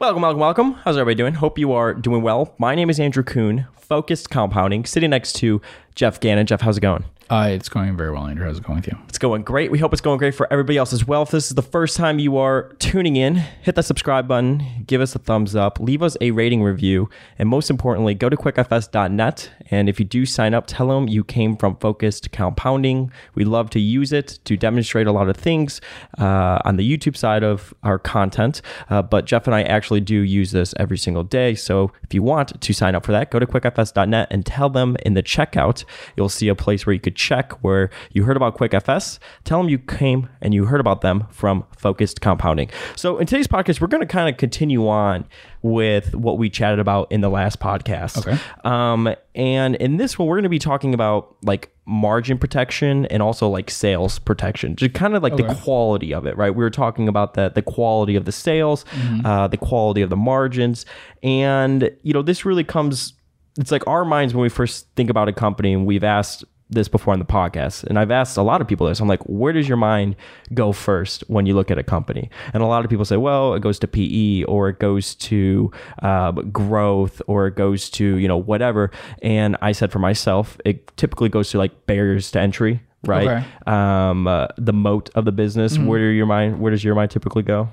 Welcome, welcome, welcome. How's everybody doing? Hope you are doing well. My name is Andrew Kuhn, focused compounding, sitting next to Jeff Gannon. Jeff, how's it going? Uh, it's going very well, Andrew. How's it going with you? It's going great. We hope it's going great for everybody else as well. If this is the first time you are tuning in, hit that subscribe button, give us a thumbs up, leave us a rating review, and most importantly, go to quickfs.net. And if you do sign up, tell them you came from Focused Compounding. We love to use it to demonstrate a lot of things uh, on the YouTube side of our content. Uh, but Jeff and I actually do use this every single day. So if you want to sign up for that, go to quickfs.net and tell them in the checkout, you'll see a place where you could check where you heard about QuickFS. Tell them you came and you heard about them from Focused Compounding. So in today's podcast, we're going to kind of continue on with what we chatted about in the last podcast. Okay. Um, and in this one, we're going to be talking about like margin protection and also like sales protection, just kind of like the quality of it, right? We were talking about that the quality of the sales, uh, the quality of the margins, and you know this really comes. It's like our minds when we first think about a company, and we've asked this before on the podcast, and I've asked a lot of people this. I'm like, where does your mind go first when you look at a company? And a lot of people say, well, it goes to PE or it goes to uh, growth or it goes to you know whatever. And I said for myself, it typically goes to like barriers to entry, right? Okay. Um, uh, the moat of the business. Where do your mind? Where does your mind typically go?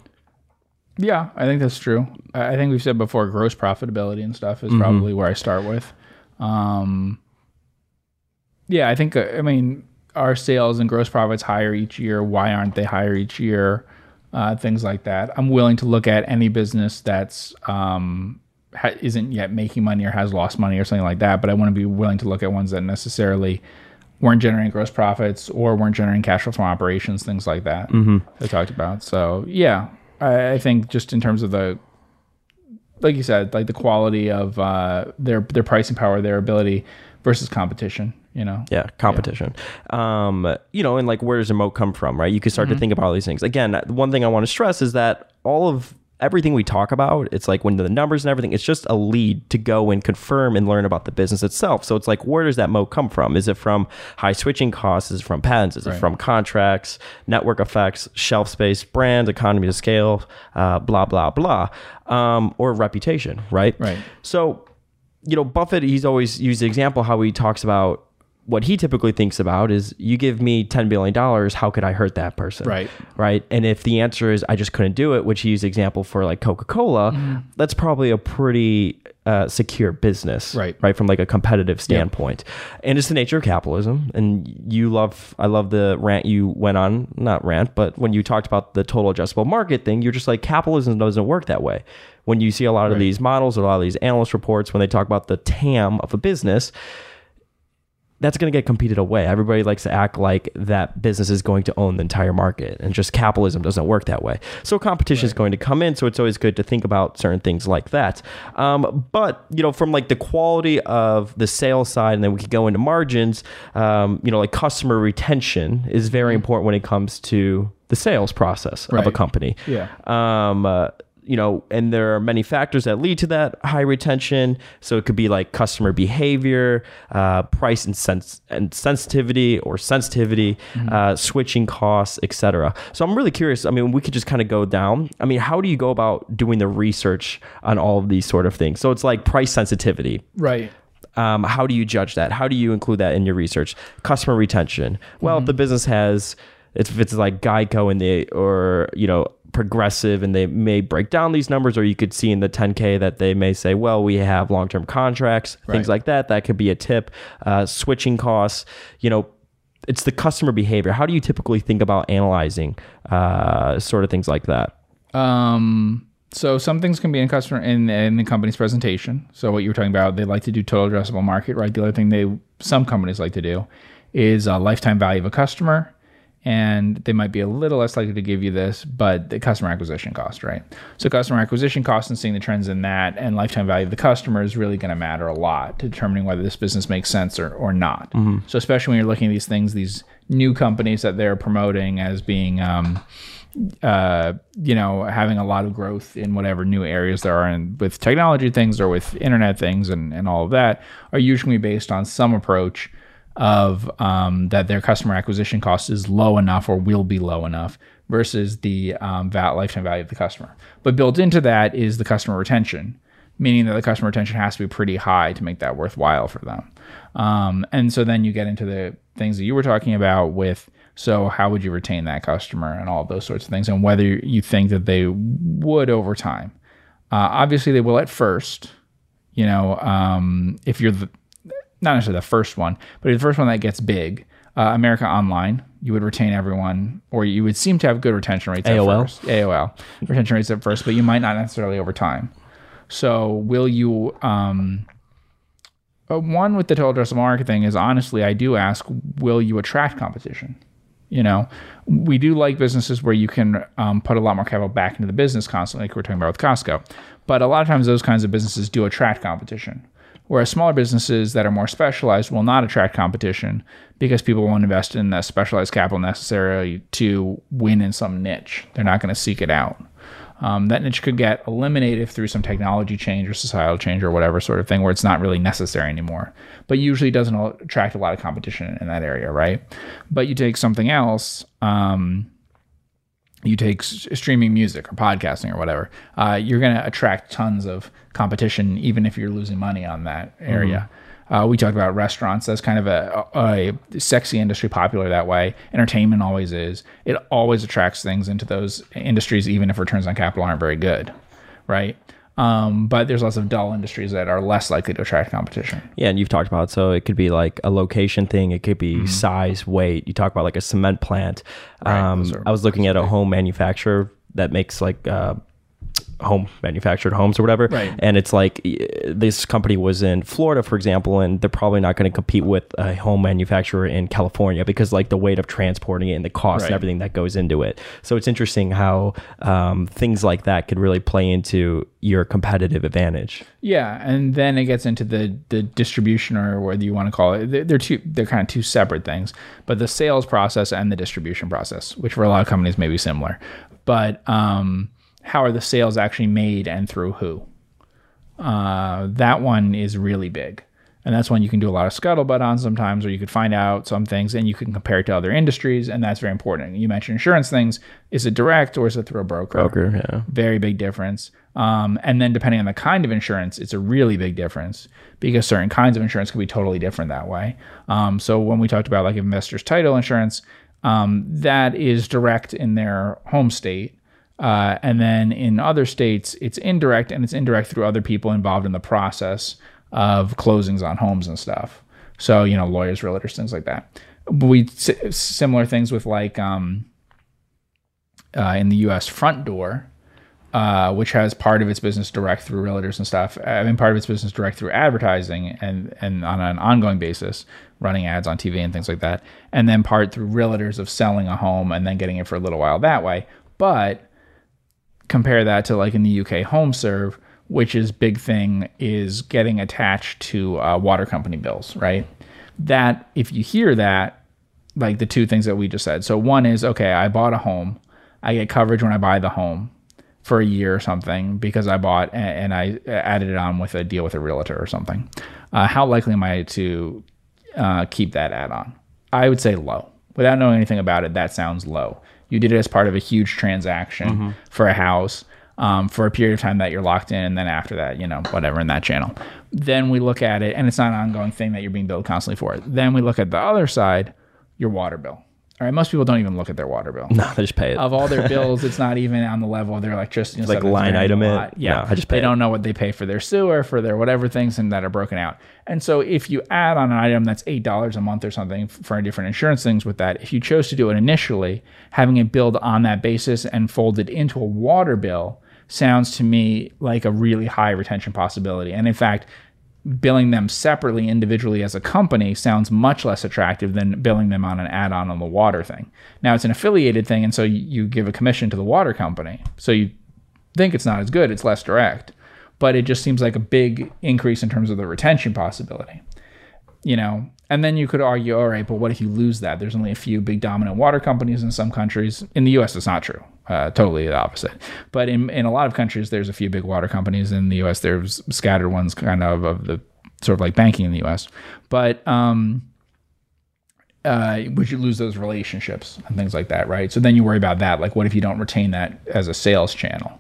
Yeah, I think that's true. I think we've said before, gross profitability and stuff is probably where I start with. Um, yeah, I think. uh, I mean, our sales and gross profits higher each year. Why aren't they higher each year? Uh, things like that. I'm willing to look at any business that's um, ha- isn't yet making money or has lost money or something like that. But I want to be willing to look at ones that necessarily weren't generating gross profits or weren't generating cash flow from operations, things like that. Mm-hmm. I talked about. So yeah, I, I think just in terms of the, like you said, like the quality of uh, their their pricing power, their ability versus competition. You know. Yeah, competition. Um, you know, and like where does the moat come from, right? You can start to think about all these things. Again, one thing I want to stress is that all of everything we talk about, it's like when the numbers and everything, it's just a lead to go and confirm and learn about the business itself. So it's like, where does that moat come from? Is it from high switching costs? Is it from patents? Is it from contracts, network effects, shelf space, brand, economy of scale, uh, blah, blah, blah, um, or reputation, right? Right. So, you know, Buffett, he's always used the example how he talks about what he typically thinks about is you give me $10 billion, how could I hurt that person? Right. Right. And if the answer is I just couldn't do it, which he used example for like Coca Cola, Mm-hmm. that's probably a pretty uh, secure business. Right. Right. From like a competitive standpoint. And it's the nature of capitalism. And you love, I love the rant you went on, not rant, but when you talked about the total addressable market thing, you're just like, capitalism doesn't work that way. When you see a lot of Right. these models, a lot of these analyst reports, when they talk about the TAM of a business, that's going to get competed away. Everybody likes to act like that business is going to own the entire market, and just capitalism doesn't work that way. So competition is going to come in. So it's always good to think about certain things like that. Um, but you know, from like the quality of the sales side, and then we could go into margins. Um, you know, like customer retention is very important when it comes to the sales process of a company. Yeah. Um, uh, you know, and there are many factors that lead to that high retention. So it could be like customer behavior, uh, price and, sens- and sensitivity or sensitivity, uh, switching costs, etc. So I'm really curious. I mean, we could just kind of go down. I mean, how do you go about doing the research on all of these sort of things? So it's like price sensitivity. Right. Um, how do you judge that? How do you include that in your research? Customer retention. Well, if the business has, if it's like Geico and they, or, you know, progressive and they may break down these numbers, or you could see in the 10K that they may say, well, we have long term contracts, things like that. That could be a tip. Uh, switching costs, you know, it's the customer behavior. How do you typically think about analyzing uh, sort of things like that? Um, so some things can be in customer in, in the company's presentation. So what you were talking about, they like to do total addressable market, right? The other thing they some companies like to do is uh, lifetime value of a customer, and they might be a little less likely to give you this, but the customer acquisition cost, right? So customer acquisition cost and seeing the trends in that, and lifetime value of the customer is really going to matter a lot to determining whether this business makes sense or or not. So especially when you're looking at these things, these new companies that they're promoting as being um, uh, you know, having a lot of growth in whatever new areas there are and with technology things or with internet things and, and all of that are usually based on some approach of um, that their customer acquisition cost is low enough or will be low enough versus the um, val- lifetime value of the customer. But built into that is the customer retention, meaning that the customer retention has to be pretty high to make that worthwhile for them. Um, and so then you get into the things that you were talking about with so how would you retain that customer and all those sorts of things, and whether you think that they would over time. Uh, obviously, they will at first. You know, um, if you're the, not necessarily the first one, but the first one that gets big, uh, America Online, you would retain everyone, or you would seem to have good retention rates. AOL? at first. AOL retention rates at first, but you might not necessarily over time. So, will you? Um, uh, one with the total addressable market thing is honestly, I do ask, will you attract competition? You know, we do like businesses where you can um, put a lot more capital back into the business constantly, like we're talking about with Costco. But a lot of times, those kinds of businesses do attract competition. Whereas smaller businesses that are more specialized will not attract competition because people won't invest in the specialized capital necessarily to win in some niche. They're not going to seek it out. Um, that niche could get eliminated through some technology change or societal change or whatever sort of thing where it's not really necessary anymore. But usually doesn't attract a lot of competition in that area, right? But you take something else. Um, you take s- streaming music or podcasting or whatever, uh, you're going to attract tons of competition, even if you're losing money on that area. Uh, we talked about restaurants That's kind of a, a, a sexy industry, popular that way. Entertainment always is. It always attracts things into those industries, even if returns on capital aren't very good, right? Um, but there's lots of dull industries that are less likely to attract competition. Yeah, and you've talked about so it could be like a location thing. It could be Mm-hmm. size, weight. You talk about like a cement plant. um, I was looking at a home manufacturer that makes like uh, home manufactured homes or whatever. Right. And it's like this company was in Florida, for example, and they're probably not going to compete with a home manufacturer in California because like the weight of transporting it and the cost and everything that goes into it. So it's interesting how um, things like that could really play into your competitive advantage. Yeah, and then it gets into the the distribution or whether you want to call it. They're, they're two. They're kind of two separate things. But the sales process and the distribution process, which for a lot of companies may be similar, but um, how are the sales actually made and through who? Uh, that one is really big. And that's one you can do a lot of scuttlebutt on sometimes, or you could find out some things and you can compare it to other industries. And that's very important. You mentioned insurance things. Is it direct or is it through a broker? Broker, yeah. very big difference. Um, and then depending on the kind of insurance, it's a really big difference because certain kinds of insurance can be totally different that way. Um, so when we talked about like investors title insurance, um, that is direct in their home state. Uh, and then in other states, it's indirect and it's indirect through other people involved in the process of closings on homes and stuff. So, you know, lawyers, realtors, things like that. We similar things with like um, uh, in the U.S. Frontdoor, uh, which has part of its business direct through realtors and stuff. I mean, part of its business direct through advertising and and on an ongoing basis, running ads on TV and things like that, and then part through realtors of selling a home and then getting it for a little while that way. But compare that to like in the UK HomeServe, which is big thing is getting attached to uh, water company bills, right? That if you hear that, like the two things that we just said. So one is okay, I bought a home, I get coverage when I buy the home for a year or something because I bought a- and I added it on with a deal with a realtor or something. Uh, how likely am I to uh, keep that add on? I would say low. Without knowing anything about it, that sounds low. You did it as part of a huge transaction for a house um, for a period of time that you're locked in, and then after that, you know, whatever in that channel. Then we look at it, and it's not an ongoing thing that you're being billed constantly for. Then we look at the other side, your water bill. All right, most people don't even look at their water bill No, they just pay it. of all their bills, it's not even on the level of their electricity. and like line item it? Yeah, No, I just pay they it. don't know what they pay for their sewer, for their whatever things, and that are broken out. And so, if you add on an item that's eight dollars a month or something for different insurance things with that, if you chose to do it initially, having it billed on that basis and folded into a water bill sounds to me like a really high retention possibility. And in fact, billing them separately individually as a company sounds much less attractive than billing them on an add-on on the water thing. Now it's an affiliated thing and so you, give a commission to the water company. So you think it's not as good, it's less direct. But it just seems like a big increase in terms of the retention possibility. You know, and then you could argue, all right, but what if you lose that? There's only a few big dominant water companies in some countries. In the US, it's not true. Uh, totally the opposite. But in, in a lot of countries, there's a few big water companies. In the US, there's scattered ones kind of of the sort of like banking in the US. But um, uh, would you lose those relationships and things like that, right? So then you worry about that. Like, what if you don't retain that as a sales channel?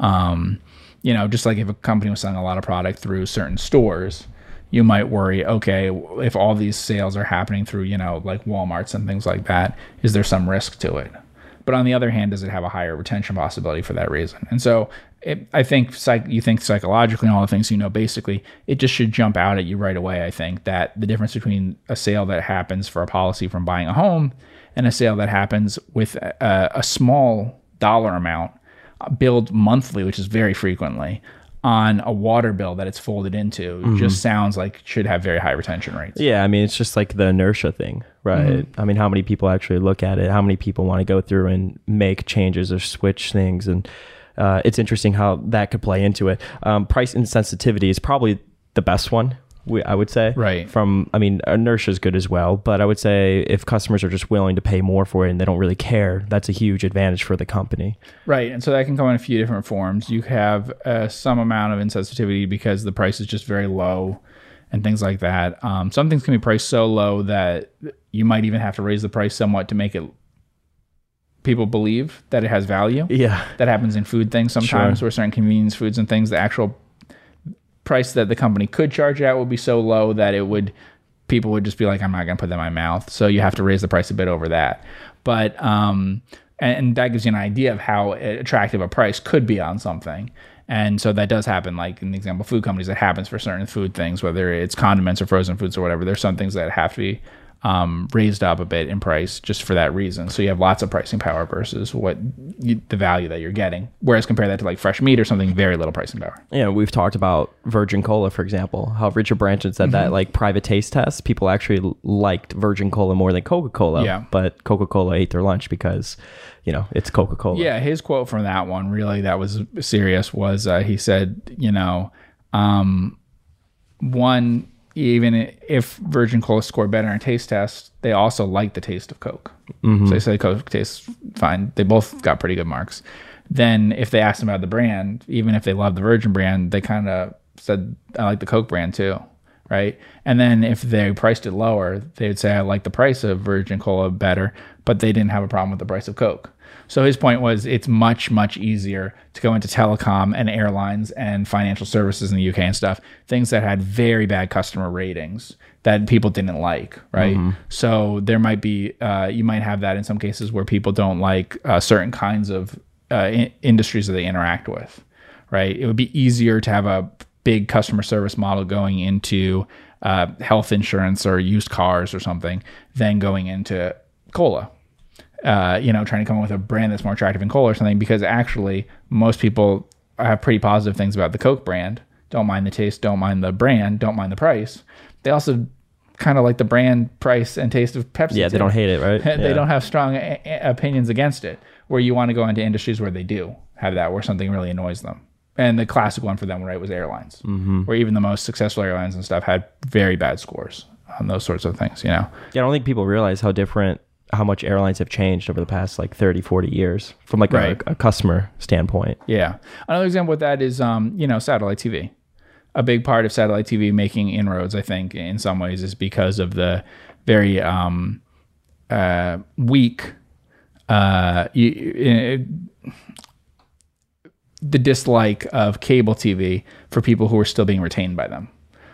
Um, you know, just like if a company was selling a lot of product through certain stores, you might worry, okay, if all these sales are happening through, you know, like Walmarts and things like that, is there some risk to it? But on the other hand, does it have a higher retention possibility for that reason? And so it, I think psych, you think psychologically and all the things you know, basically, it just should jump out at you right away. I think that the difference between a sale that happens for a policy from buying a home and a sale that happens with a, a small dollar amount uh, billed monthly, which is very frequently on a water bill that it's folded into, mm-hmm. just sounds like should have very high retention rates. Yeah, I mean, it's just like the inertia thing, right? Mm-hmm. I mean, how many people actually look at it? How many people want to go through and make changes or switch things and uh, it's interesting how that could play into it. Um, price insensitivity is probably the best one. We, I would say, right? From, I mean, inertia is good as well, but I would say if customers are just willing to pay more for it and they don't really care, that's a huge advantage for the company, right? And so that can come in a few different forms. You have uh, some amount of insensitivity because the price is just very low, and things like that. Um, some things can be priced so low that you might even have to raise the price somewhat to make it people believe that it has value. Yeah. That happens in food things sometimes, sure. where certain convenience foods and things, the actual price that the company could charge out would be so low that it would people would just be like, I'm not going to put that in my mouth. So you have to raise the price a bit over that. But um, and, and that gives you an idea of how attractive a price could be on something. And so that does happen, like in the example, food companies, that happens for certain food things, whether it's condiments or frozen foods or whatever. There's some things that have to be um, raised up a bit in price just for that reason. So you have lots of pricing power versus what you, the value that you're getting. Whereas compare that to like fresh meat or something, very little pricing power. Yeah, we've talked about Virgin Cola, for example, how Richard Branson said mm-hmm. that like private taste test, people actually liked Virgin Cola more than Coca Cola. Yeah. But Coca Cola ate their lunch because, you know, it's Coca Cola. Yeah, his quote from that one, really, that was serious, was uh, he said, you know, um, one, even if Virgin Cola scored better in taste test, they also like the taste of Coke. Mm-hmm. So they said Coke tastes fine. They both got pretty good marks. Then if they asked them about the brand, even if they love the Virgin brand, they kind of said, I like the Coke brand too. Right. And then if they priced it lower, they would say, I like the price of Virgin Cola better, but they didn't have a problem with the price of Coke. So his point was it's much, much easier to go into telecom and airlines and financial services in the UK and stuff, things that had very bad customer ratings that people didn't like, right? Mm-hmm. So there might be, uh, you might have that in some cases where people don't like uh, certain kinds of uh, in- industries that they interact with, right? It would be easier to have a big customer service model going into uh, health insurance or used cars or something than going into cola uh, you know, trying to come up with a brand that's more attractive than cola or something because actually most people have pretty positive things about the Coke brand. Don't mind the taste, don't mind the brand, don't mind the price. They also kind of like the brand, price, and taste of Pepsi. Yeah, they don't hate it, right? they yeah. don't have strong a- a- opinions against it. Where you want to go into industries where they do have that, where something really annoys them. And the classic one for them, right, was airlines, mm-hmm. where even the most successful airlines and stuff had very bad scores on those sorts of things. You know? Yeah, I don't think people realize how different how much airlines have changed over the past like 30 40 years from like right. a, a, customer standpoint. Yeah. Another example of that is um, you know satellite tv a big part of satellite tv making inroads i think in some ways is because of the very um, uh, weak uh, you, uh, the dislike of cable tv for people who are still being retained by them.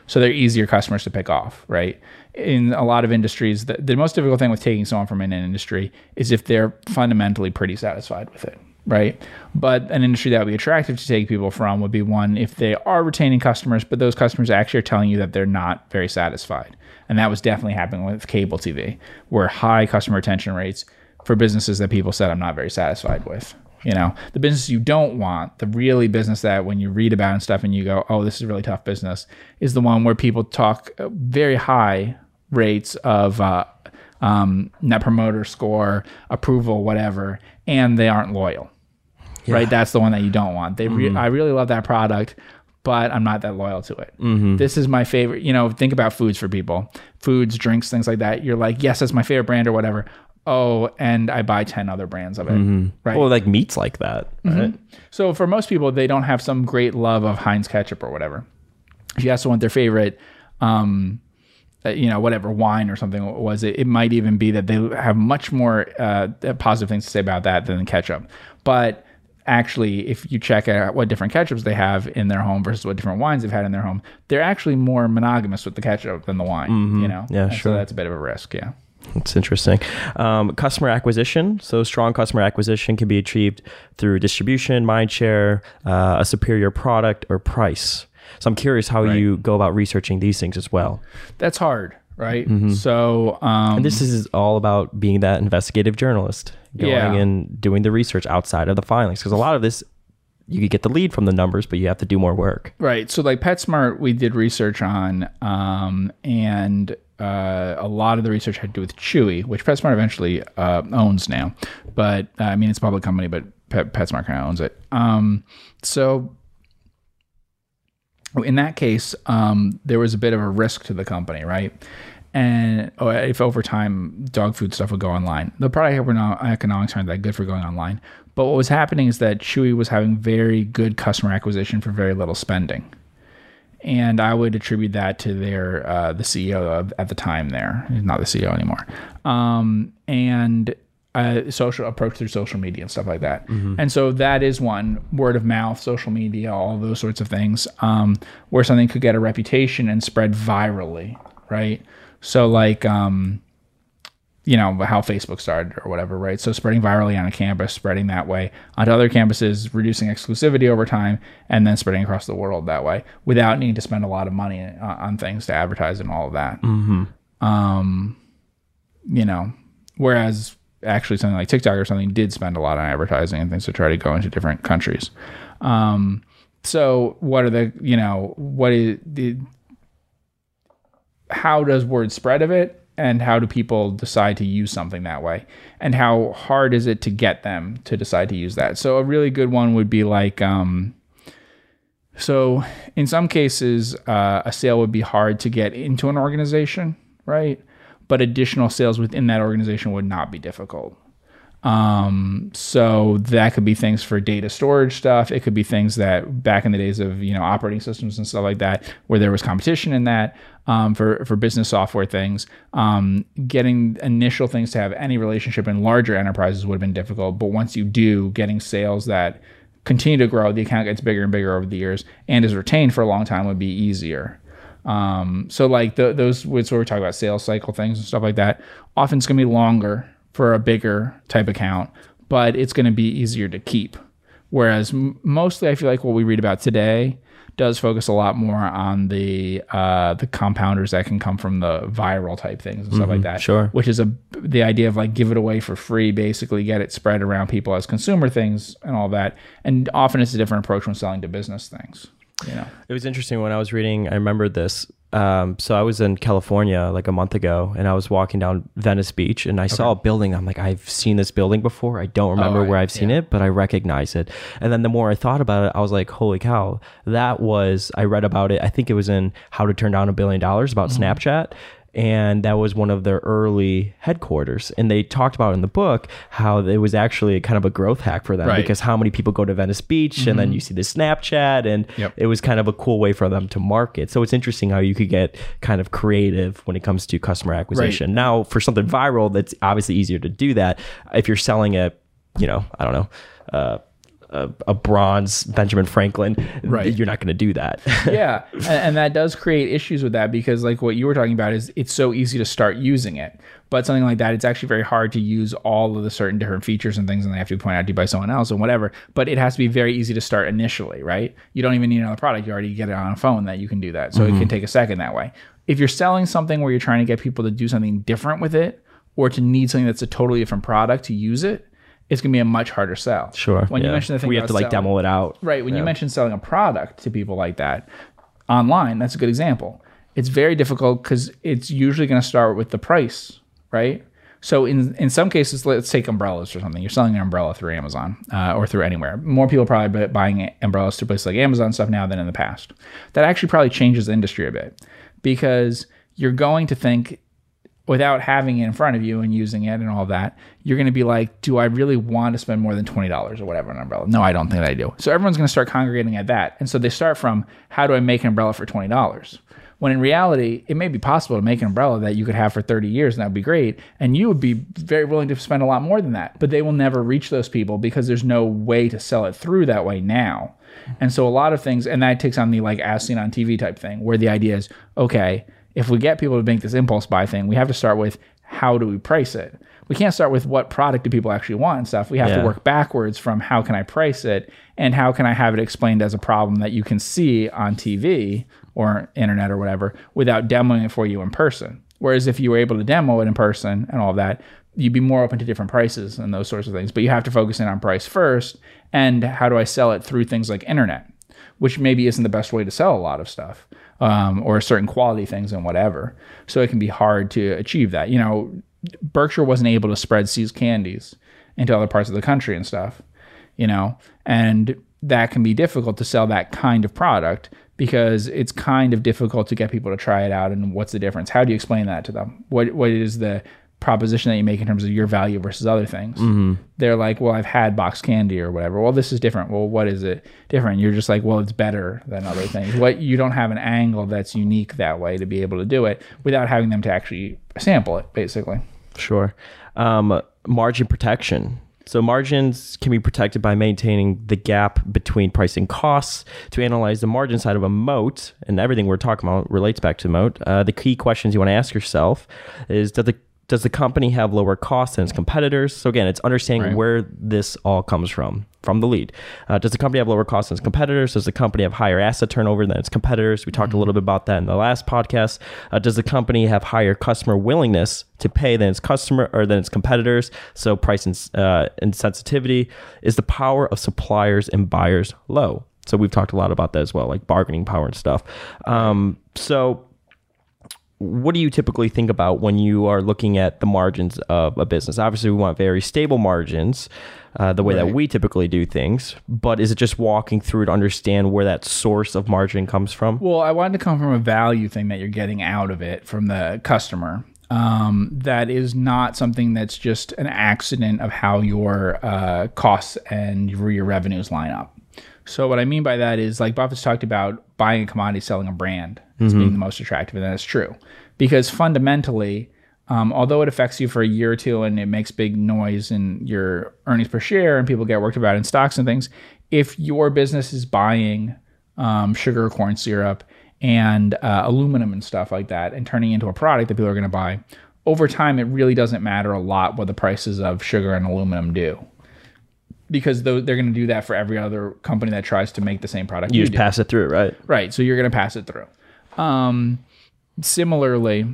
So they're easier customers to pick off right in a lot of industries, the, the most difficult thing with taking someone from an industry is if they're fundamentally pretty satisfied with it, right? But an industry that would be attractive to take people from would be one if they are retaining customers, but those customers actually are telling you that they're not very satisfied. And that was definitely happening with cable TV, where high customer retention rates for businesses that people said I'm not very satisfied with. You know, the business you don't want, the really business that when you read about and stuff and you go, oh, this is a really tough business, is the one where people talk very high rates of uh, um, net promoter score, approval, whatever, and they aren't loyal. Yeah. Right, that's the one that you don't want. They, re- mm-hmm. I really love that product, but I'm not that loyal to it. Mm-hmm. This is my favorite. You know, think about foods for people, foods, drinks, things like that. You're like, yes, that's my favorite brand or whatever. Oh, and I buy ten other brands of it. Mm-hmm. Right. Well, like meats like that. Mm-hmm. Right. So for most people, they don't have some great love of Heinz ketchup or whatever. If you ask someone their favorite um, you know, whatever wine or something was, it, it might even be that they have much more uh, positive things to say about that than ketchup. But actually, if you check out what different ketchups they have in their home versus what different wines they've had in their home, they're actually more monogamous with the ketchup than the wine. You know, Mm-hmm. Yeah, And sure. So that's a bit of a risk. Yeah. It's interesting. Um, customer acquisition. So, strong customer acquisition can be achieved through distribution, mind share, uh, a superior product, or price. So, I'm curious how you go about researching these things as well. That's hard, right? So, um, And this is all about being that investigative journalist, going Yeah. and doing the research outside of the filings. Because a lot of this, you could get the lead from the numbers, but you have to do more work. Right. So like PetSmart, we did research on, um, and uh, a lot of the research had to do with Chewy, which PetSmart eventually uh, owns now. But uh, I mean, it's a public company, but Pet, PetSmart kind of owns it. Um, so in that case, um, there was a bit of a risk to the company, right? And oh, if over time dog food stuff would go online, the product economics aren't that good for going online. But what was happening is that Chewy was having very good customer acquisition for very little spending, and I would attribute that to their uh, the CEO of, at the time there, he's not the CEO anymore, um, and uh, social approach through social media and stuff like that. And so that is one word of mouth, social media, all those sorts of things, um, where something could get a reputation and spread virally, right? So like, um, you know, how Facebook started or whatever, right? So spreading virally on a campus, spreading that way onto other campuses, reducing exclusivity over time, and then spreading across the world that way without needing to spend a lot of money on, on things to advertise and all of that. Um, you know, whereas actually something like TikTok or something did spend a lot on advertising and things to try to go into different countries. Um, so what are the, you know, what is the, how does word spread of it? And how do people decide to use something that way? And how hard is it to get them to decide to use that? So a really good one would be like um, so in some cases uh, a sale would be hard to get into an organization right but additional sales within that organization would not be difficult um, so that could be things for data storage stuff. It could be things that back in the days of you know operating systems and stuff like that, where there was competition in that. Um, for for business software things, um, getting initial things to have any relationship in larger enterprises would have been difficult. But once you do, getting sales that continue to grow, the account gets bigger and bigger over the years, and is retained for a long time would be easier. Um, so like the, those, which we're talking about sales cycle things and stuff like that. Often it's going to be longer for a bigger type account, but it's going to be easier to keep. Whereas m- mostly, I feel like what we read about today does focus a lot more on the uh, the compounders that can come from the viral type things and stuff like that. sure. Which is a the idea of like give it away for free, basically get it spread around people as consumer things and all that. And often it's a different approach when selling to business things. You know. It was interesting when I was reading. I remember this. Um, so I was in California like a month ago, and I was walking down Venice Beach, and I saw a building. I'm like, I've seen this building before. I don't remember I- where I've seen it, but I recognize it. And then the more I thought about it, I was like, holy cow, that was. I read about it. I think it was in How to Turn Down a Billion Dollars about Snapchat. And that was one of their early headquarters. And they talked about in the book how it was actually kind of a growth hack for them Right. because how many people go to Venice Beach and then you see the Snapchat and Yep. it was kind of a cool way for them to market. So it's interesting how you could get kind of creative when it comes to customer acquisition. Now, for something viral, that's obviously easier to do that. If you're selling a, you know, I don't know, uh, a, a bronze Benjamin Franklin, Right. you're not going to do that. yeah and, and that does create issues with that because like what you were talking about is it's so easy to start using it but something like that it's actually very hard to use all of the certain different features and things and they have to be pointed out to you by someone else and whatever but it has to be very easy to start initially right you don't even need another product you already get it on a phone that you can do that so it can mm-hmm. take a second that way if you're selling something where you're trying to get people to do something different with it or to need something that's a totally different product to use it it's going to be a much harder sell sure. when you mention the thing we have to like selling- demo it out. Right. When you mention selling a product to people like that online, that's a good example. It's very difficult because it's usually going to start with the price, right? So in in some cases, let's take umbrellas or something. You're selling an umbrella through Amazon uh, or through anywhere. More people probably buying umbrellas through places like Amazon stuff now than in the past. That actually probably changes the industry a bit because you're going to think without having it in front of you and using it and all that, you're going to be like, do I really want to spend more than $20 or whatever an umbrella? No, I don't think I do. So everyone's going to start congregating at that. And so they start from, how do I make an umbrella for $20? When in reality, it may be possible to make an umbrella that you could have for 30 years and that would be great. And you would be very willing to spend a lot more than that. But they will never reach those people because there's no way to sell it through that way now. And so a lot of things, and that takes on the like as seen on TV type thing, where the idea is, okay, if we get people to make this impulse buy thing, we have to start with how do we price it? We can't start with what product do people actually want and stuff. We have Yeah. to work backwards from how can I price it and how can I have it explained as a problem that you can see on TV or internet or whatever without demoing it for you in person. Whereas if you were able to demo it in person and all of that, you'd be more open to different prices and those sorts of things. But you have to focus in on price first and how do I sell it through things like internet, which maybe isn't the best way to sell a lot of stuff um, or certain quality things and whatever. So it can be hard to achieve that. You know, Berkshire wasn't able to spread See's candies into other parts of the country and stuff, you know, and that can be difficult to sell that kind of product because it's kind of difficult to get people to try it out and what's the difference? How do you explain that to them? What what is the proposition that you make in terms of your value versus other things? They're like, well, I've had box candy or whatever. Well, this is different. Well, what is it different? You're just like, well, it's better than other things. What you don't have an angle that's unique that way to be able to do it without having them to actually sample it, basically. Sure. Um, margin protection. So margins can be protected by maintaining the gap between pricing costs. To analyze the margin side of a moat, and everything we're talking about relates back to moat. Uh, the key questions you want to ask yourself is: Does the does the company have lower costs than its competitors? So again, it's understanding Right. where this all comes from from the lead. Uh, does the company have lower costs than its competitors? Does the company have higher asset turnover than its competitors? We talked a little bit about that in the last podcast. Uh, does the company have higher customer willingness to pay than its customer or than its competitors? So price ins- uh, insensitivity is the power of suppliers and buyers low. So we've talked a lot about that as well, like bargaining power and stuff. Um, so what do you typically think about when you are looking at the margins of a business? Obviously, we want very stable margins, uh, the way that we typically do things. But is it just walking through to understand where that source of margin comes from? Well, I wanted to come from a value thing that you're getting out of it from the customer. Um, that is not something that's just an accident of how your uh, costs and your revenues line up. So what I mean by that is like Buffett's talked about buying a commodity, selling a brand as being the most attractive, and that's true because fundamentally, um, although it affects you for a year or two and it makes big noise in your earnings per share and people get worked about in stocks and things, if your business is buying um, sugar, corn syrup, and uh, aluminum and stuff like that, and turning into a product that people are going to buy, over time, it really doesn't matter a lot what the prices of sugar and aluminum do. Because they're going to do that for every other company that tries to make the same product. You you just do. pass it through, right? Right. So you're going to pass it through. Um, similarly,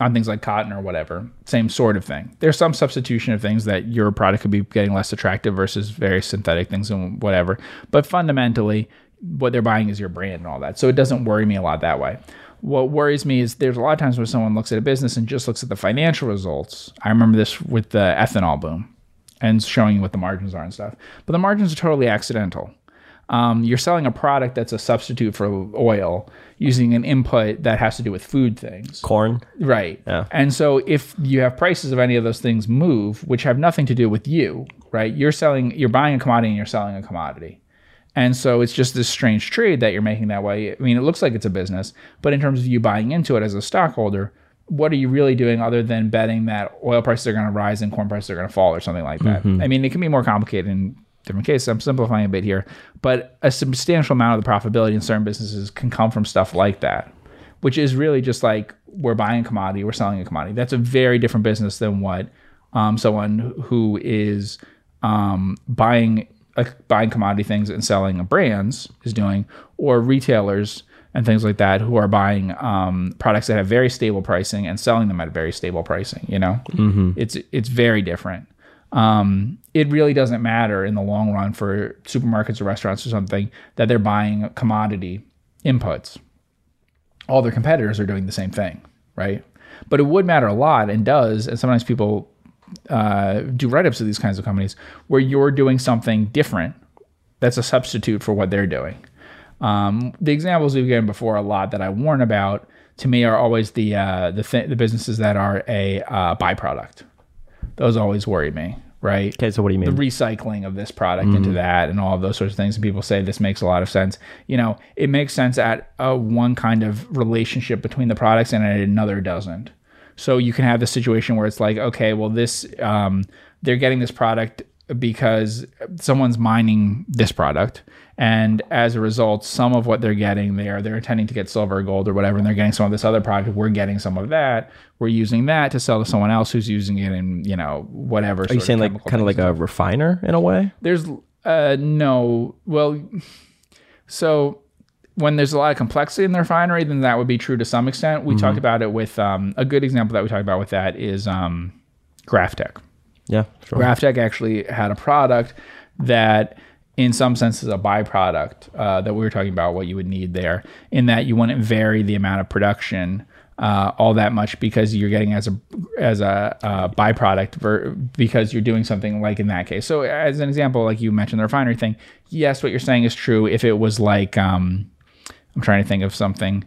on things like cotton or whatever, same sort of thing. There's some substitution of things that your product could be getting less attractive versus very synthetic things and whatever. But fundamentally, what they're buying is your brand and all that. So it doesn't worry me a lot that way. What worries me is there's a lot of times when someone looks at a business and just looks at the financial results. I remember this with the ethanol boom and showing you what the margins are and stuff. But the margins are totally accidental um, you're selling a product that's a substitute for oil using an input that has to do with food things. Corn. Right. Yeah. And so if you have prices of any of those things move, which have nothing to do with you, right? You're selling, you're buying a commodity and you're selling a commodity. And so it's just this strange trade that you're making that way. I mean, it looks like it's a business, but in terms of you buying into it as a stockholder, what are you really doing other than betting that oil prices are going to rise and corn prices are going to fall or something like that? I mean, it can be more complicated in different cases. I'm simplifying a bit here, but a substantial amount of the profitability in certain businesses can come from stuff like that, which is really just like we're buying a commodity, we're selling a commodity. That's a very different business than what um, someone who is um, buying uh, buying commodity things and selling brands is doing, or retailers and things like that who are buying um, products that have very stable pricing and selling them at very stable pricing. You know, mm-hmm. it's it's very different. Um, it really doesn't matter in the long run for supermarkets or restaurants or something that they're buying commodity inputs. All their competitors are doing the same thing, right? But it would matter a lot and does, and sometimes people uh, do write ups of these kinds of companies where you're doing something different that's a substitute for what they're doing. Um, the examples we've given before a lot that I warn about to me are always the uh, the th- the businesses that are a uh, byproduct. Those always worry me. right? Okay, so what do you mean? the recycling of this product into that and all of those sorts of things. And people say this makes a lot of sense. You know, it makes sense at uh, one kind of relationship between the products and at another doesn't. So you can have the situation where it's like, okay, well, this um, they're getting this product because someone's mining this product, and as a result, some of what they're getting there, they're intending to get silver or gold or whatever, and they're getting some of this other product. We're getting some of that. We're using that to sell to someone else who's using it in you know whatever. Are you saying like kind of like a refiner in a way? there's uh no well so when there's a lot of complexity in the refinery then that would be true to some extent we talked about it with um, a good example that we talked about with that is um, GrafTech. Yeah, sure. GrafTech actually had a product that in some senses a byproduct uh, that we were talking about what you would need there in that you wouldn't vary the amount of production uh, all that much because you're getting as a as a uh, byproduct ver- because you're doing something like in that case. So as an example, like you mentioned the refinery thing, yes, what you're saying is true. If it was like um, I'm trying to think of something.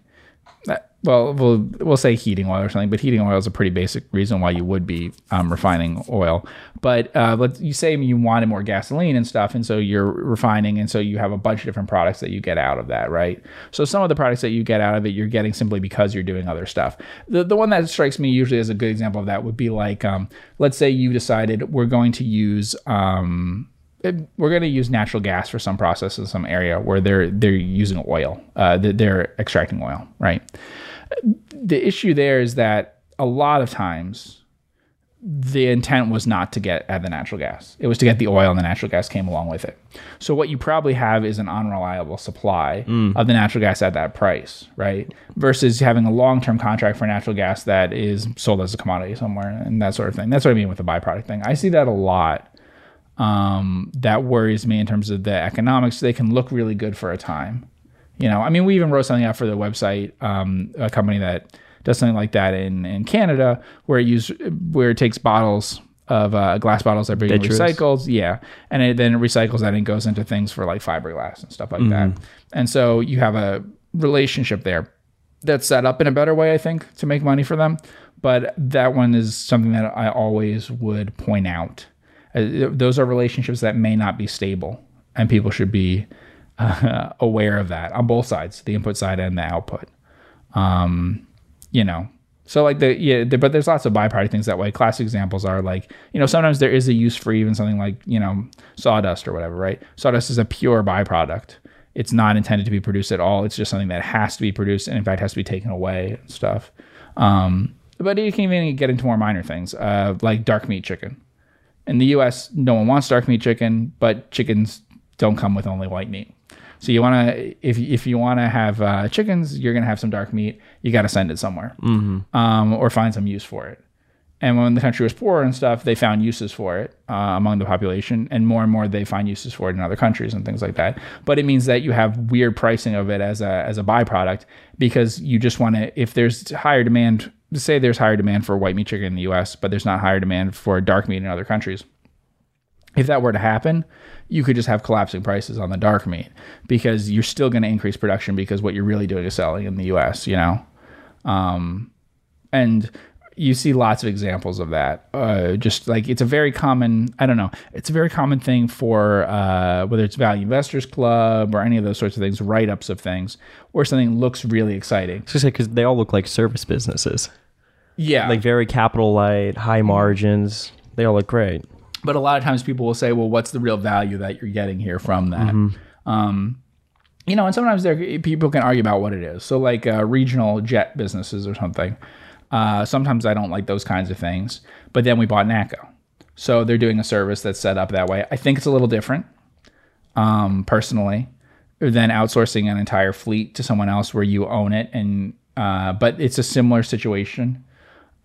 Well, we'll we'll say heating oil or something, but heating oil is a pretty basic reason why you would be um, refining oil. But uh, let's you say you wanted more gasoline and stuff, and so you're refining, and so you have a bunch of different products that you get out of that, right? So some of the products that you get out of it, you're getting simply because you're doing other stuff. The the one that strikes me usually as a good example of that would be like, um, let's say you decided we're going to use. Um, we're going to use natural gas for some process in some area where they're they're using oil, uh, they're extracting oil, right? The issue there is that a lot of times the intent was not to get at the natural gas; it was to get the oil, and the natural gas came along with it. So what you probably have is an unreliable supply of the natural gas at that price, right? Versus having a long-term contract for natural gas that is sold as a commodity somewhere and that sort of thing. That's what I mean with the byproduct thing. I see that a lot um, that worries me in terms of the economics. They can look really good for a time. You know, I mean, we even wrote something out for the website, um, a company that does something like that in, in Canada, where it use where it takes bottles of uh, glass bottles that are being recycled, yeah, and it then recycles that and goes into things for like fiberglass and stuff like that. And so you have a relationship there that's set up in a better way, I think, to make money for them. But that one is something that I always would point out. Uh, those are relationships that may not be stable, and people should be uh, aware of that on both sides, the input side and the output. Um, you know, so like the yeah, the, but there's lots of byproduct things that way. Classic examples are like you know sometimes there is a use for even something like you know sawdust or whatever, right? Sawdust is a pure byproduct. It's not intended to be produced at all. It's just something that has to be produced, and in fact has to be taken away and stuff. Um, but you can even get into more minor things, uh, like dark meat chicken. In the U.S., no one wants dark meat chicken, but chickens don't come with only white meat. So you want to, if if you want to have uh, chickens, you're gonna have some dark meat. You got to send it somewhere, um, or find some use for it. And when the country was poor and stuff, they found uses for it uh, among the population, and more and more they find uses for it in other countries and things like that. But it means that you have weird pricing of it as a as a byproduct because you just want to. If there's higher demand, say there's higher demand for white meat chicken in the U.S., but there's not higher demand for dark meat in other countries if that were to happen, you could just have collapsing prices on the dark meat because you're still going to increase production because what you're really doing is selling in the U.S. You know, um, and you see lots of examples of that. Uh, just like it's a very common, I don't know, it's a very common thing for uh, whether it's Value Investors Club or any of those sorts of things, write ups of things, where something looks really exciting. Just because they all look like service businesses, Yeah, like very capital light, high margins. They all look great. But a lot of times people will say, "Well, what's the real value that you're getting here from that?" Um, you know, and sometimes there people can argue about what it is. So, like uh, regional jet businesses or something. Uh, sometimes I don't like those kinds of things. But then we bought NACCO, so they're doing a service that's set up that way. I think it's a little different, um, personally, than outsourcing an entire fleet to someone else where you own it. And uh, but it's a similar situation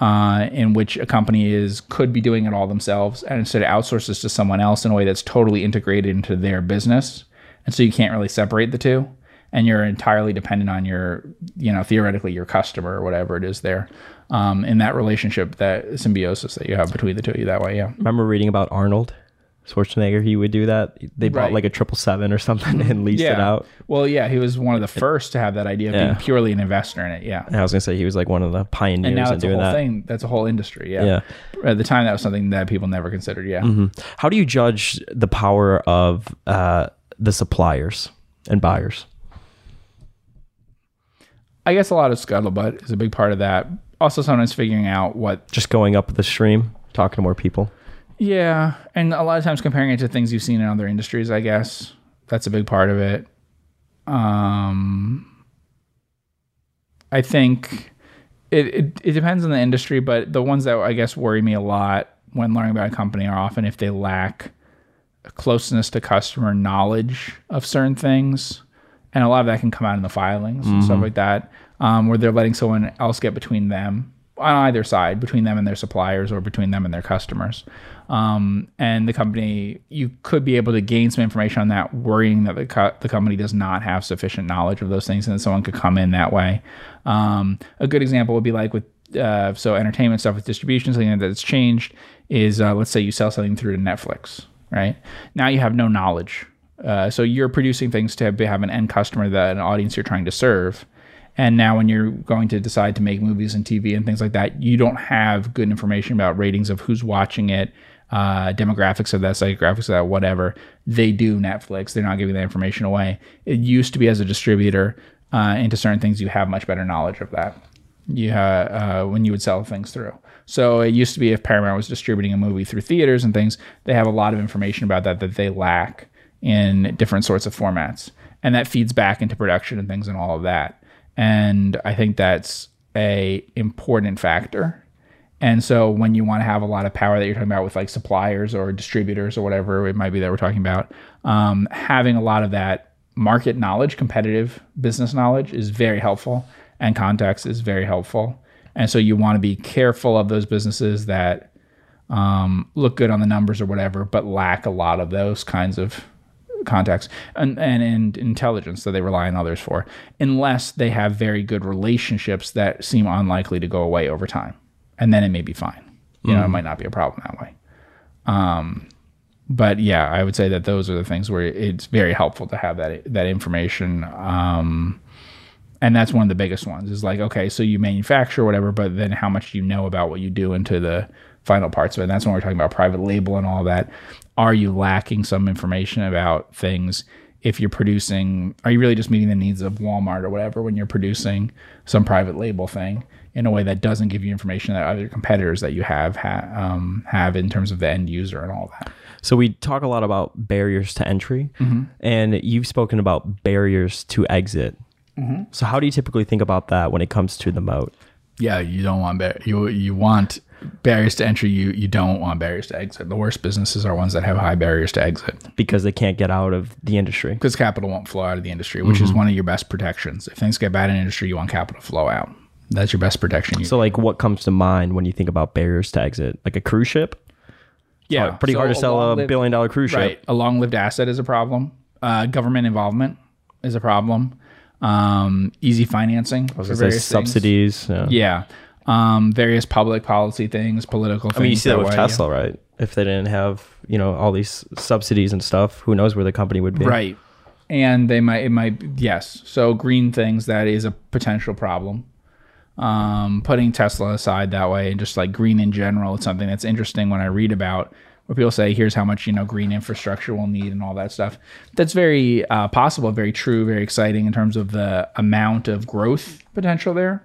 uh, in which a company is could be doing it all themselves and instead outsources to someone else in a way that's totally integrated into their business. And so you can't really separate the two and you're entirely dependent on your you know theoretically your customer or whatever it is there um, in that relationship that symbiosis that you have between the two of you that way. Yeah. Remember reading about Arnold Schwarzenegger, he would do that. They bought Right. like a triple seven or something and leased it out. Well, yeah, he was one of the first to have that idea of being purely an investor in it. Yeah. And I was gonna say he was like one of the pioneers And now it's a whole that. thing. That's a whole industry. Yeah. Yeah. At the time, that was something that people never considered. Yeah. How do you judge the power of uh, the suppliers and buyers? I guess a lot of scuttlebutt is a big part of that. Also, sometimes figuring out what. Just going up the stream, talking to more people. Yeah, and a lot of times comparing it to things you've seen in other industries. I guess that's a big part of it. Um, I think it, it it depends on the industry, but the ones that I guess worry me a lot when learning about a company are often if they lack closeness to customer knowledge of certain things, and a lot of that can come out in the filings and stuff like that, um, where they're letting someone else get between them on either side, between them and their suppliers, or between them and their customers. Um, and the company, you could be able to gain some information on that, worrying that the co- the company does not have sufficient knowledge of those things, and someone could come in that way. Um, a good example would be like with uh, so entertainment stuff with distribution, something that's changed is uh, let's say you sell something through to Netflix, right? Now you have no knowledge. Uh, so you're producing things to have have an end customer that an audience you're trying to serve. And now when you're going to decide to make movies and TV and things like that, you don't have good information about ratings of who's watching it, uh, demographics of that, psychographics of that, whatever. They do Netflix. They're not giving that information away. It used to be as a distributor uh, into certain things, you have much better knowledge of that you uh, when you would sell things through. So it used to be if Paramount was distributing a movie through theaters and things, they have a lot of information about that that they lack in different sorts of formats, and that feeds back into production and things and all of that. And I think that's a important factor. And so when you want to have a lot of power that you're talking about with like suppliers or distributors or whatever it might be that we're talking about, um, having a lot of that market knowledge, competitive business knowledge is very helpful and context is very helpful. And so you want to be careful of those businesses that um, look good on the numbers or whatever, but lack a lot of those kinds of context and, and, and intelligence that they rely on others for, unless they have very good relationships that seem unlikely to go away over time. And then it may be fine. You know, it might not be a problem that way. Um, but yeah, I would say that those are the things where it's very helpful to have that that information. Um, and that's one of the biggest ones is like okay so you manufacture whatever but then how much do you know about what you do into the final parts of it and that's when we're talking about private label and all that are you lacking some information about things if you're producing are you really just meeting the needs of walmart or whatever when you're producing some private label thing in a way that doesn't give you information that other competitors that you have ha- um, have in terms of the end user and all that So we talk a lot about barriers to entry, Mm-hmm. and you've spoken about barriers to exit. Mm-hmm. So how do you typically think about that when it comes to the moat? yeah, you don't want bar- you you want barriers to entry. You you don't want barriers to exit. The worst businesses are ones that have high barriers to exit Because they can't get out of the industry. because capital won't flow out of the industry, which is one of your best protections. If things get bad in industry, you want capital to flow out. That's your best protection. So like, what comes to mind when you think about barriers to exit? Like a cruise ship? yeah, pretty so hard to sell a billion dollar cruise Right, ship. a long-lived asset is a problem. Uh, government involvement is a problem. Um, easy financing I was gonna say subsidies. Yeah. Yeah. Um, various public policy things, political things. I mean, you see that with way. Tesla, right? If they didn't have, you know, all these subsidies and stuff, who knows where the company would be? Right. And they might, it might, yes. So green things, that is a potential problem. Um, putting Tesla aside that way and just like green in general, it's something that's interesting when I read about where people say, here's how much, you know, green infrastructure we'll need and all that stuff. That's very uh, possible, very true, very exciting in terms of the amount of growth potential there.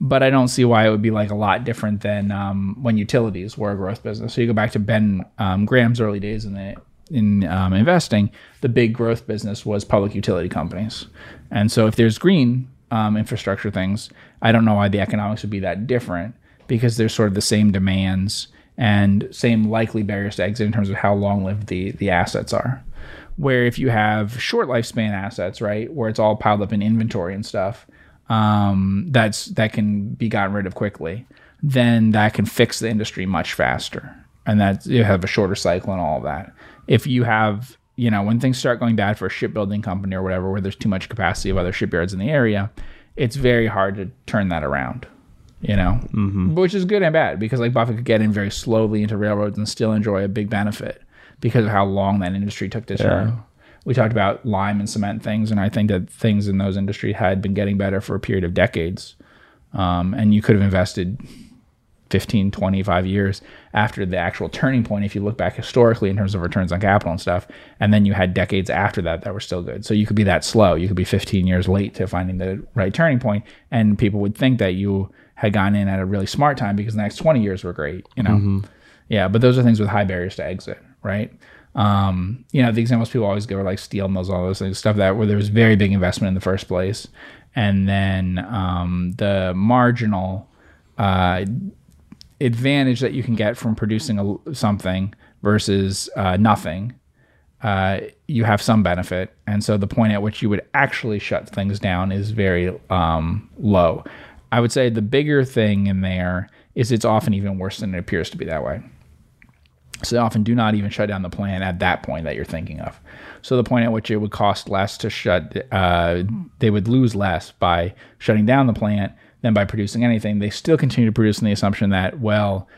But I don't see why it would be like a lot different than um, when utilities were a growth business. So you go back to Ben um, Graham's early days in the in um, investing, the big growth business was public utility companies. And so if there's green um, infrastructure things, I don't know why the economics would be that different because there's sort of the same demands and same likely barriers to exit in terms of how long lived the, the assets are. Where if you have short lifespan assets, right, where it's all piled up in inventory and stuff, um, that's that can be gotten rid of quickly, then that can fix the industry much faster, and that you have a shorter cycle and all of that. If you have, you know, when things start going bad for a shipbuilding company or whatever, where there's too much capacity of other shipyards in the area, it's very hard to turn that around. You know, mm-hmm. which is good and bad because like Buffett could get in very slowly into railroads and still enjoy a big benefit. because of how long that industry took to turn. We talked about lime and cement things, and I think that things in those industries had been getting better for a period of decades. Um, and you could have invested 15, 25 years after the actual turning point, if you look back historically in terms of returns on capital and stuff. And then you had decades after that that were still good. So you could be that slow. You could be 15 years late to finding the right turning point, And people would think that you had gone in at a really smart time because the next 20 years were great, you know? Mm-hmm. Yeah. But those are things with high barriers to exit, right? Um, you know, the examples people always give are like steel mills, all those things, stuff that where there was very big investment in the first place. And then um, the marginal uh, advantage that you can get from producing a, something versus uh, nothing, uh, you have some benefit. And so the point at which you would actually shut things down is very um, low. I would say the bigger thing in there is it's often even worse than it appears to be that way. So they often do not even shut down the plant at that point that you're thinking of. So the point at which it would cost less to shut, uh, they would lose less by shutting down the plant than by producing anything. They still continue to produce in the assumption that, well,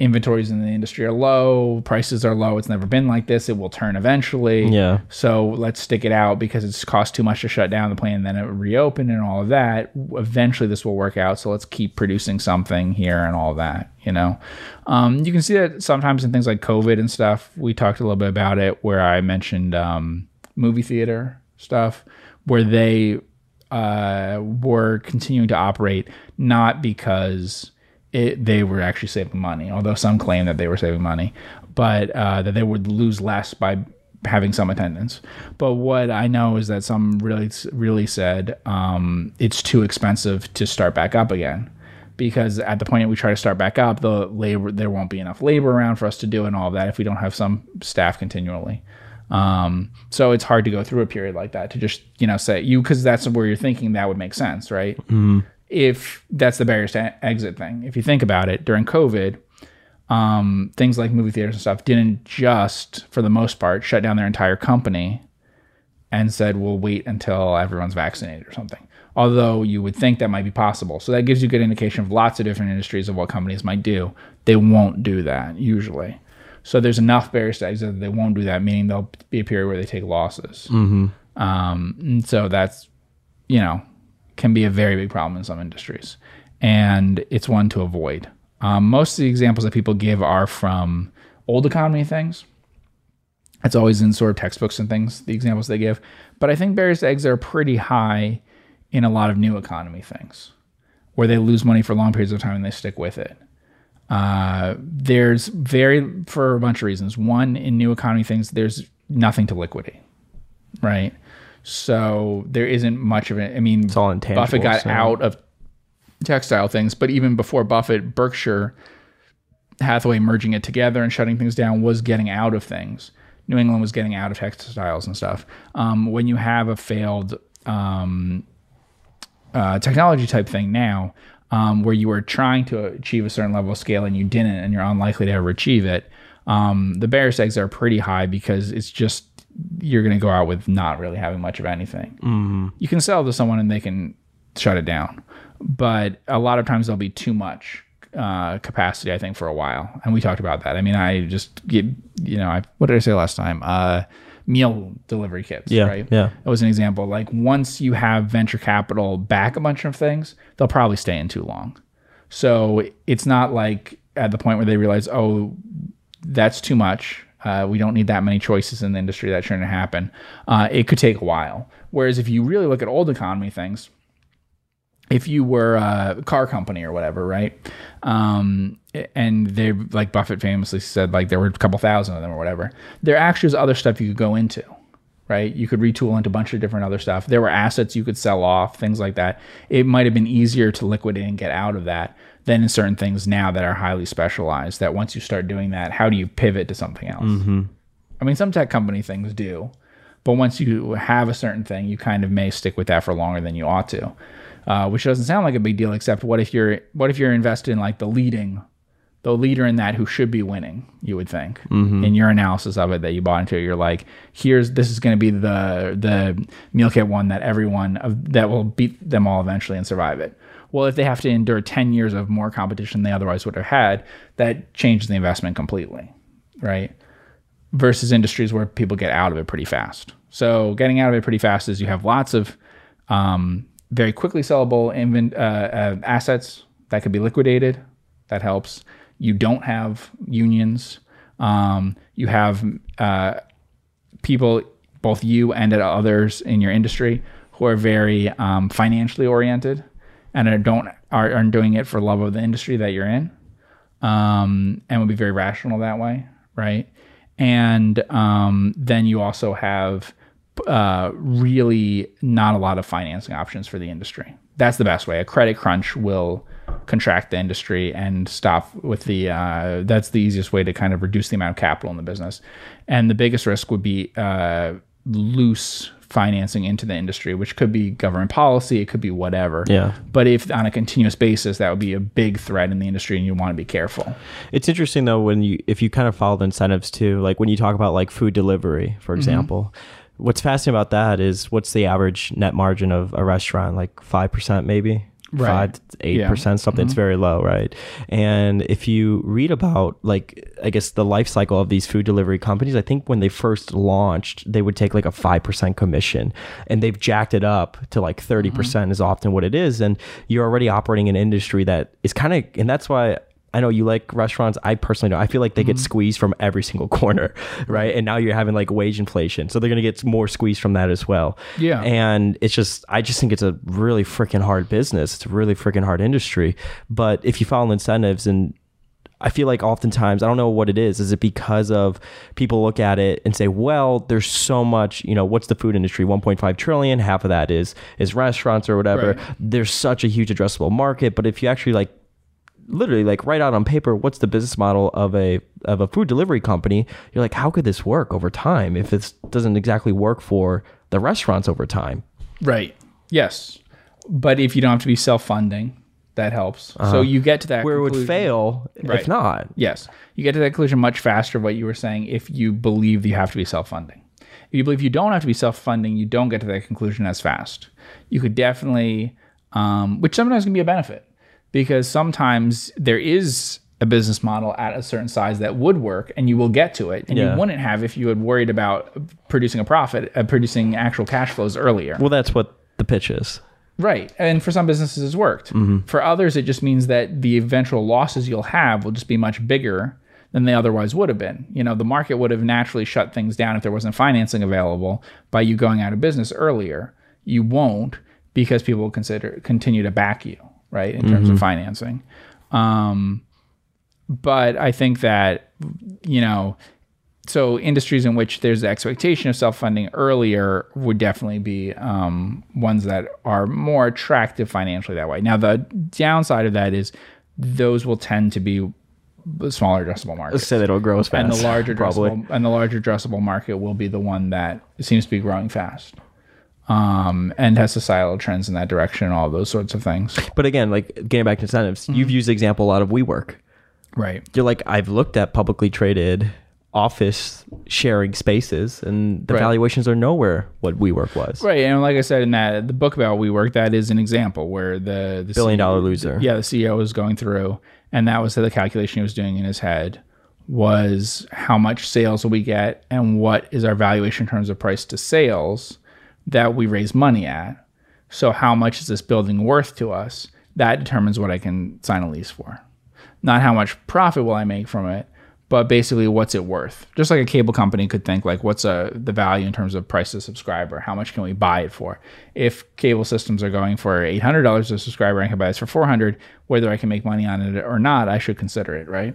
inventories in the industry are low, prices are low. It's never been like this. It will turn eventually. Yeah. So let's stick it out because it's cost too much to shut down the plant and then it reopen and all of that. Eventually, this will work out. So let's keep producing something here and all that. You know, um, you can see that sometimes in things like COVID and stuff. We talked a little bit about it where I mentioned um, movie theater stuff where they uh, were continuing to operate not because it, they were actually saving money, although some claim that they were saving money, but uh, that they would lose less by having some attendance. But what I know is that some really, really said um, it's too expensive to start back up again. Because at the point we try to start back up, the labor there won't be enough labor around for us to do and all of that if we don't have some staff continually. Um, so it's hard to go through a period like that to just you know say you because that's where you're thinking that would make sense, right? Mm-hmm. If that's the barriers to exit thing. If you think about it, during COVID, um, things like movie theaters and stuff didn't just, for the most part, shut down their entire company and said we'll wait until everyone's vaccinated or something. Although you would think that might be possible. So that gives you a good indication of lots of different industries of what companies might do. They won't do that usually. So there's enough barriers to exit that they won't do that, meaning there'll be a period where they take losses. Mm-hmm. Um, so that's, you know, can be a very big problem in some industries. And it's one to avoid. Um, most of the examples that people give are from old economy things. It's always in sort of textbooks and things, the examples they give. But I think barriers to are pretty high in a lot of new economy things where they lose money for long periods of time and they stick with it. Uh, there's very for a bunch of reasons. One, in new economy things, there's nothing to liquidate, right? So there isn't much of it. I mean, it's all intangible. Buffett got so. out of textile things, but even before Buffett, Berkshire Hathaway merging it together and shutting things down was getting out of things. New England was getting out of textiles and stuff. Um, when you have a failed um, uh, technology type thing now, um, where you were trying to achieve a certain level of scale and you didn't, and you're unlikely to ever achieve it, um, the bear eggs are pretty high because it's just you're going to go out with not really having much of anything. Mm-hmm. You can sell to someone and they can shut it down, but a lot of times there'll be too much uh, capacity. I think for a while, and we talked about that. I mean, I just get you know, I what did I say last time? Uh, meal delivery kits, yeah, right? Yeah. It was an example. Like once you have venture capital back a bunch of things, they'll probably stay in too long. So it's not like at the point where they realize, oh, that's too much. Uh, we don't need that many choices in the industry. That shouldn't happen. Uh, it could take a while. Whereas if you really look at old economy things, if you were a car company or whatever, right? Um, and they like Buffett famously said, like there were a couple thousand of them or whatever. There actually was other stuff you could go into, right? You could retool into a bunch of different other stuff. There were assets you could sell off, things like that. It might have been easier to liquidate and get out of that than in certain things now that are highly specialized. That once you start doing that, how do you pivot to something else? Mm-hmm. I mean, some tech company things do, but once you have a certain thing, you kind of may stick with that for longer than you ought to uh, which doesn't sound like a big deal. Except what if you're what if you're invested in like the leading, the leader in that who should be winning? You would think mm-hmm. in your analysis of it that you bought into. You're like, here's this is going to be the the meal kit one that everyone that will beat them all eventually and survive it. Well, if they have to endure 10 years of more competition than they otherwise would have had, that changes the investment completely, right? versus industries where people get out of it pretty fast. So getting out of it pretty fast is you have lots of um, very quickly sellable uh, uh, assets that could be liquidated. That helps. You don't have unions. Um, you have uh, people, both you and others in your industry, who are very um, financially oriented and are don't are, are doing it for love of the industry that you're in, um, and would be very rational that way, right? And um, then you also have uh, really not a lot of financing options for the industry. That's the best way. A credit crunch will contract the industry and stop with the. Uh, that's the easiest way to kind of reduce the amount of capital in the business. And the biggest risk would be uh, loose financing into the industry, which could be government policy, it could be whatever. Yeah. But if on a continuous basis, that would be a big threat in the industry, and you want to be careful. It's interesting though when you if you kind of follow the incentives too, like when you talk about like food delivery, for mm-hmm. example. What's fascinating about that is what's the average net margin of a restaurant? Like five percent, maybe Right. five to eight percent, something. It's mm-hmm. very low, right? And if you read about like I guess the life cycle of these food delivery companies, I think when they first launched, they would take like a five percent commission, and they've jacked it up to like 30 mm-hmm. percent is often what it is, and you're already operating in an industry that is kind of, and that's why. I know you like restaurants. I personally don't. I feel like they get mm-hmm. squeezed from every single corner, right? And now you're having like wage inflation, so they're gonna get more squeezed from that as well. Yeah. And it's just, I just think it's a really freaking hard business. It's a really freaking hard industry. But if you follow incentives and I feel like oftentimes, I don't know what it is. Is it because of people look at it and say, well, there's so much, you know, what's the food industry? 1.5 trillion, half of that is is restaurants or whatever. Right. There's such a huge addressable market. But if you actually like literally like write out on paper what's the business model of a of a food delivery company, you're like, how could this work over time if this doesn't exactly work for the restaurants over time? Right. Yes. But if you don't have to be self funding, that helps. So you get to that Uh-huh. Where it would fail Right. if not. Yes. You get to that conclusion much faster what you were saying if you believe you have to be self funding. If you believe you don't have to be self funding, you don't get to that conclusion as fast. You could definitely, um, which sometimes can be a benefit because sometimes there is a business model at a certain size that would work and you will get to it and Yeah. you wouldn't have if you had worried about producing a profit, uh, producing actual cash flows earlier. Well, that's what the pitch is. Right. And for some businesses, it's worked. Mm-hmm. For others, it just means that the eventual losses you'll have will just be much bigger than they otherwise would have been. You know, the market would have naturally shut things down if there wasn't financing available by you going out of business earlier. You won't because people will consider continue to back you, right, in terms of financing. Um, but I think that, you know, so industries in which there's the expectation of self-funding earlier would definitely be um, ones that are more attractive financially that way. Now the downside of that is those will tend to be smaller addressable markets. Say that it'll grow as fast. And the larger probably. addressable and the larger addressable market will be the one that seems to be growing fast. Um, and has societal trends in that direction and all those sorts of things. But again, like getting back to incentives, Mm-hmm. you've used the example a lot of WeWork. Right. You're like, I've looked at publicly traded office sharing spaces, and the Right. valuations are nowhere what WeWork was. Right, and like I said in that the book about WeWork, that is an example where the, the Billion CEO dollar loser. yeah, the CEO was going through, and that was the calculation he was doing in his head was how much sales will we get, and what is our valuation in terms of price to sales that we raise money at. So how much is this building worth to us? That determines what I can sign a lease for. Not how much profit will I make from it, but basically what's it worth. Just like a cable company could think like what's a, the value in terms of price to subscriber? How much can we buy it for? If cable systems are going for $800 a subscriber, I can buy this for 400, whether I can make money on it or not, I should consider it, right?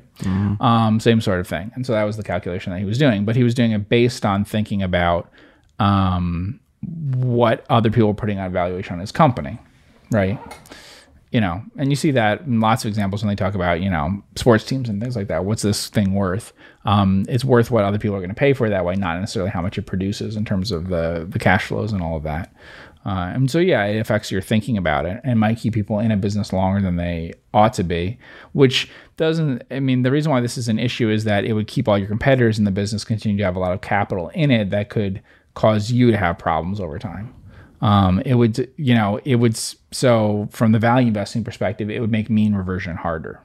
Um, same sort of thing. And so that was the calculation that he was doing, but he was doing it based on thinking about um, what other people are putting on valuation on his company, right? You know, and you see that in lots of examples when they talk about, you know, sports teams and things like that. What's this thing worth? Um, it's worth what other people are going to pay for that way, not necessarily how much it produces in terms of the the cash flows and all of that. Uh, and so, yeah, it affects your thinking about it and might keep people in a business longer than they ought to be, which doesn't, I mean, the reason why this is an issue is that it would keep all your competitors in the business continue to have a lot of capital in it that could cause you to have problems over time. Um, it would, you know, it would, so from the value investing perspective, it would make mean reversion harder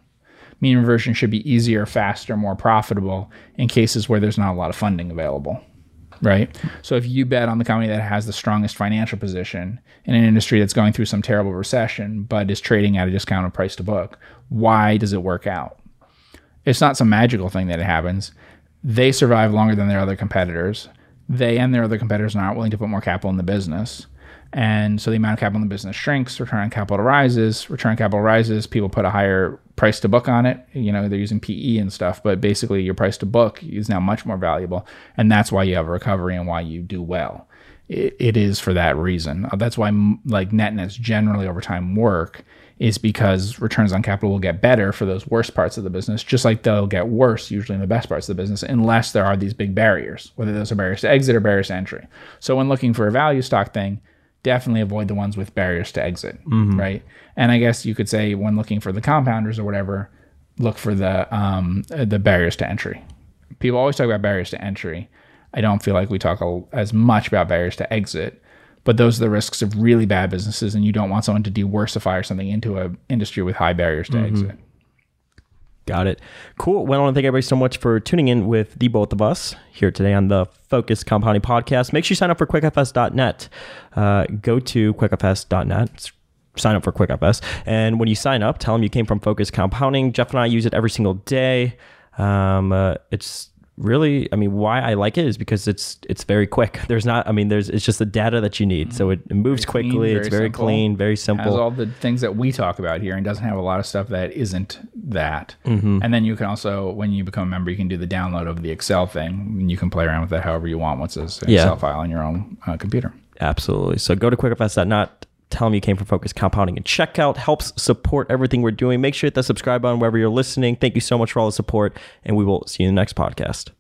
mean reversion should be easier, faster, more profitable in cases where there's not a lot of funding available. Right. So if you bet on the company that has the strongest financial position in an industry that's going through some terrible recession, but is trading at a discounted price to book, why does it work out? It's not some magical thing that it happens. They survive longer than their other competitors. They and their other competitors are not willing to put more capital in the business. And so the amount of capital in the business shrinks, return on capital rises, return on capital rises, people put a higher price to book on it. You know, they're using PE and stuff, but basically your price to book is now much more valuable. And that's why you have a recovery and why you do well. It, it is for that reason. Uh, That's why like net nets generally over time work is because returns on capital will get better for those worst parts of the business, just like they'll get worse usually in the best parts of the business, unless there are these big barriers, whether those are barriers to exit or barriers to entry. So when looking for a value stock thing, definitely avoid the ones with barriers to exit, right? And I guess you could say when looking for the compounders or whatever, look for the um, uh, the barriers to entry. People always talk about barriers to entry. I don't feel like we talk as much about barriers to exit, but those are the risks of really bad businesses, and you don't want someone to diversify or something into an industry with high barriers to exit. Got it. Cool. Well, I want to thank everybody so much for tuning in with the both of us here today on the Focus Compounding Podcast. Make sure you sign up for QuickFS.net. Uh, go to QuickFS.net. Sign up for QuickFS. And when you sign up, tell them you came from Focus Compounding. Geoff and I use it every single day. Um, uh, it's really, I mean, why I like it is because it's it's very quick. There's not, I mean, there's it's just the data that you need. So it, it moves Very clean, quickly. it's very very simple. clean, very Has simple. all the things that we talk about here, and doesn't have a lot of stuff that isn't that. Mm-hmm. And then you can also, when you become a member, you can do the download of the Excel thing, and you can play around with that however you want once it's an Yeah. Excel file on your own uh, computer. Absolutely. So go to quickfs.net, tell them you came from Focus Compounding and checkout. Helps support everything we're doing. Make sure you hit the subscribe button wherever you're listening. Thank you so much for all the support, and we will see you in the next podcast.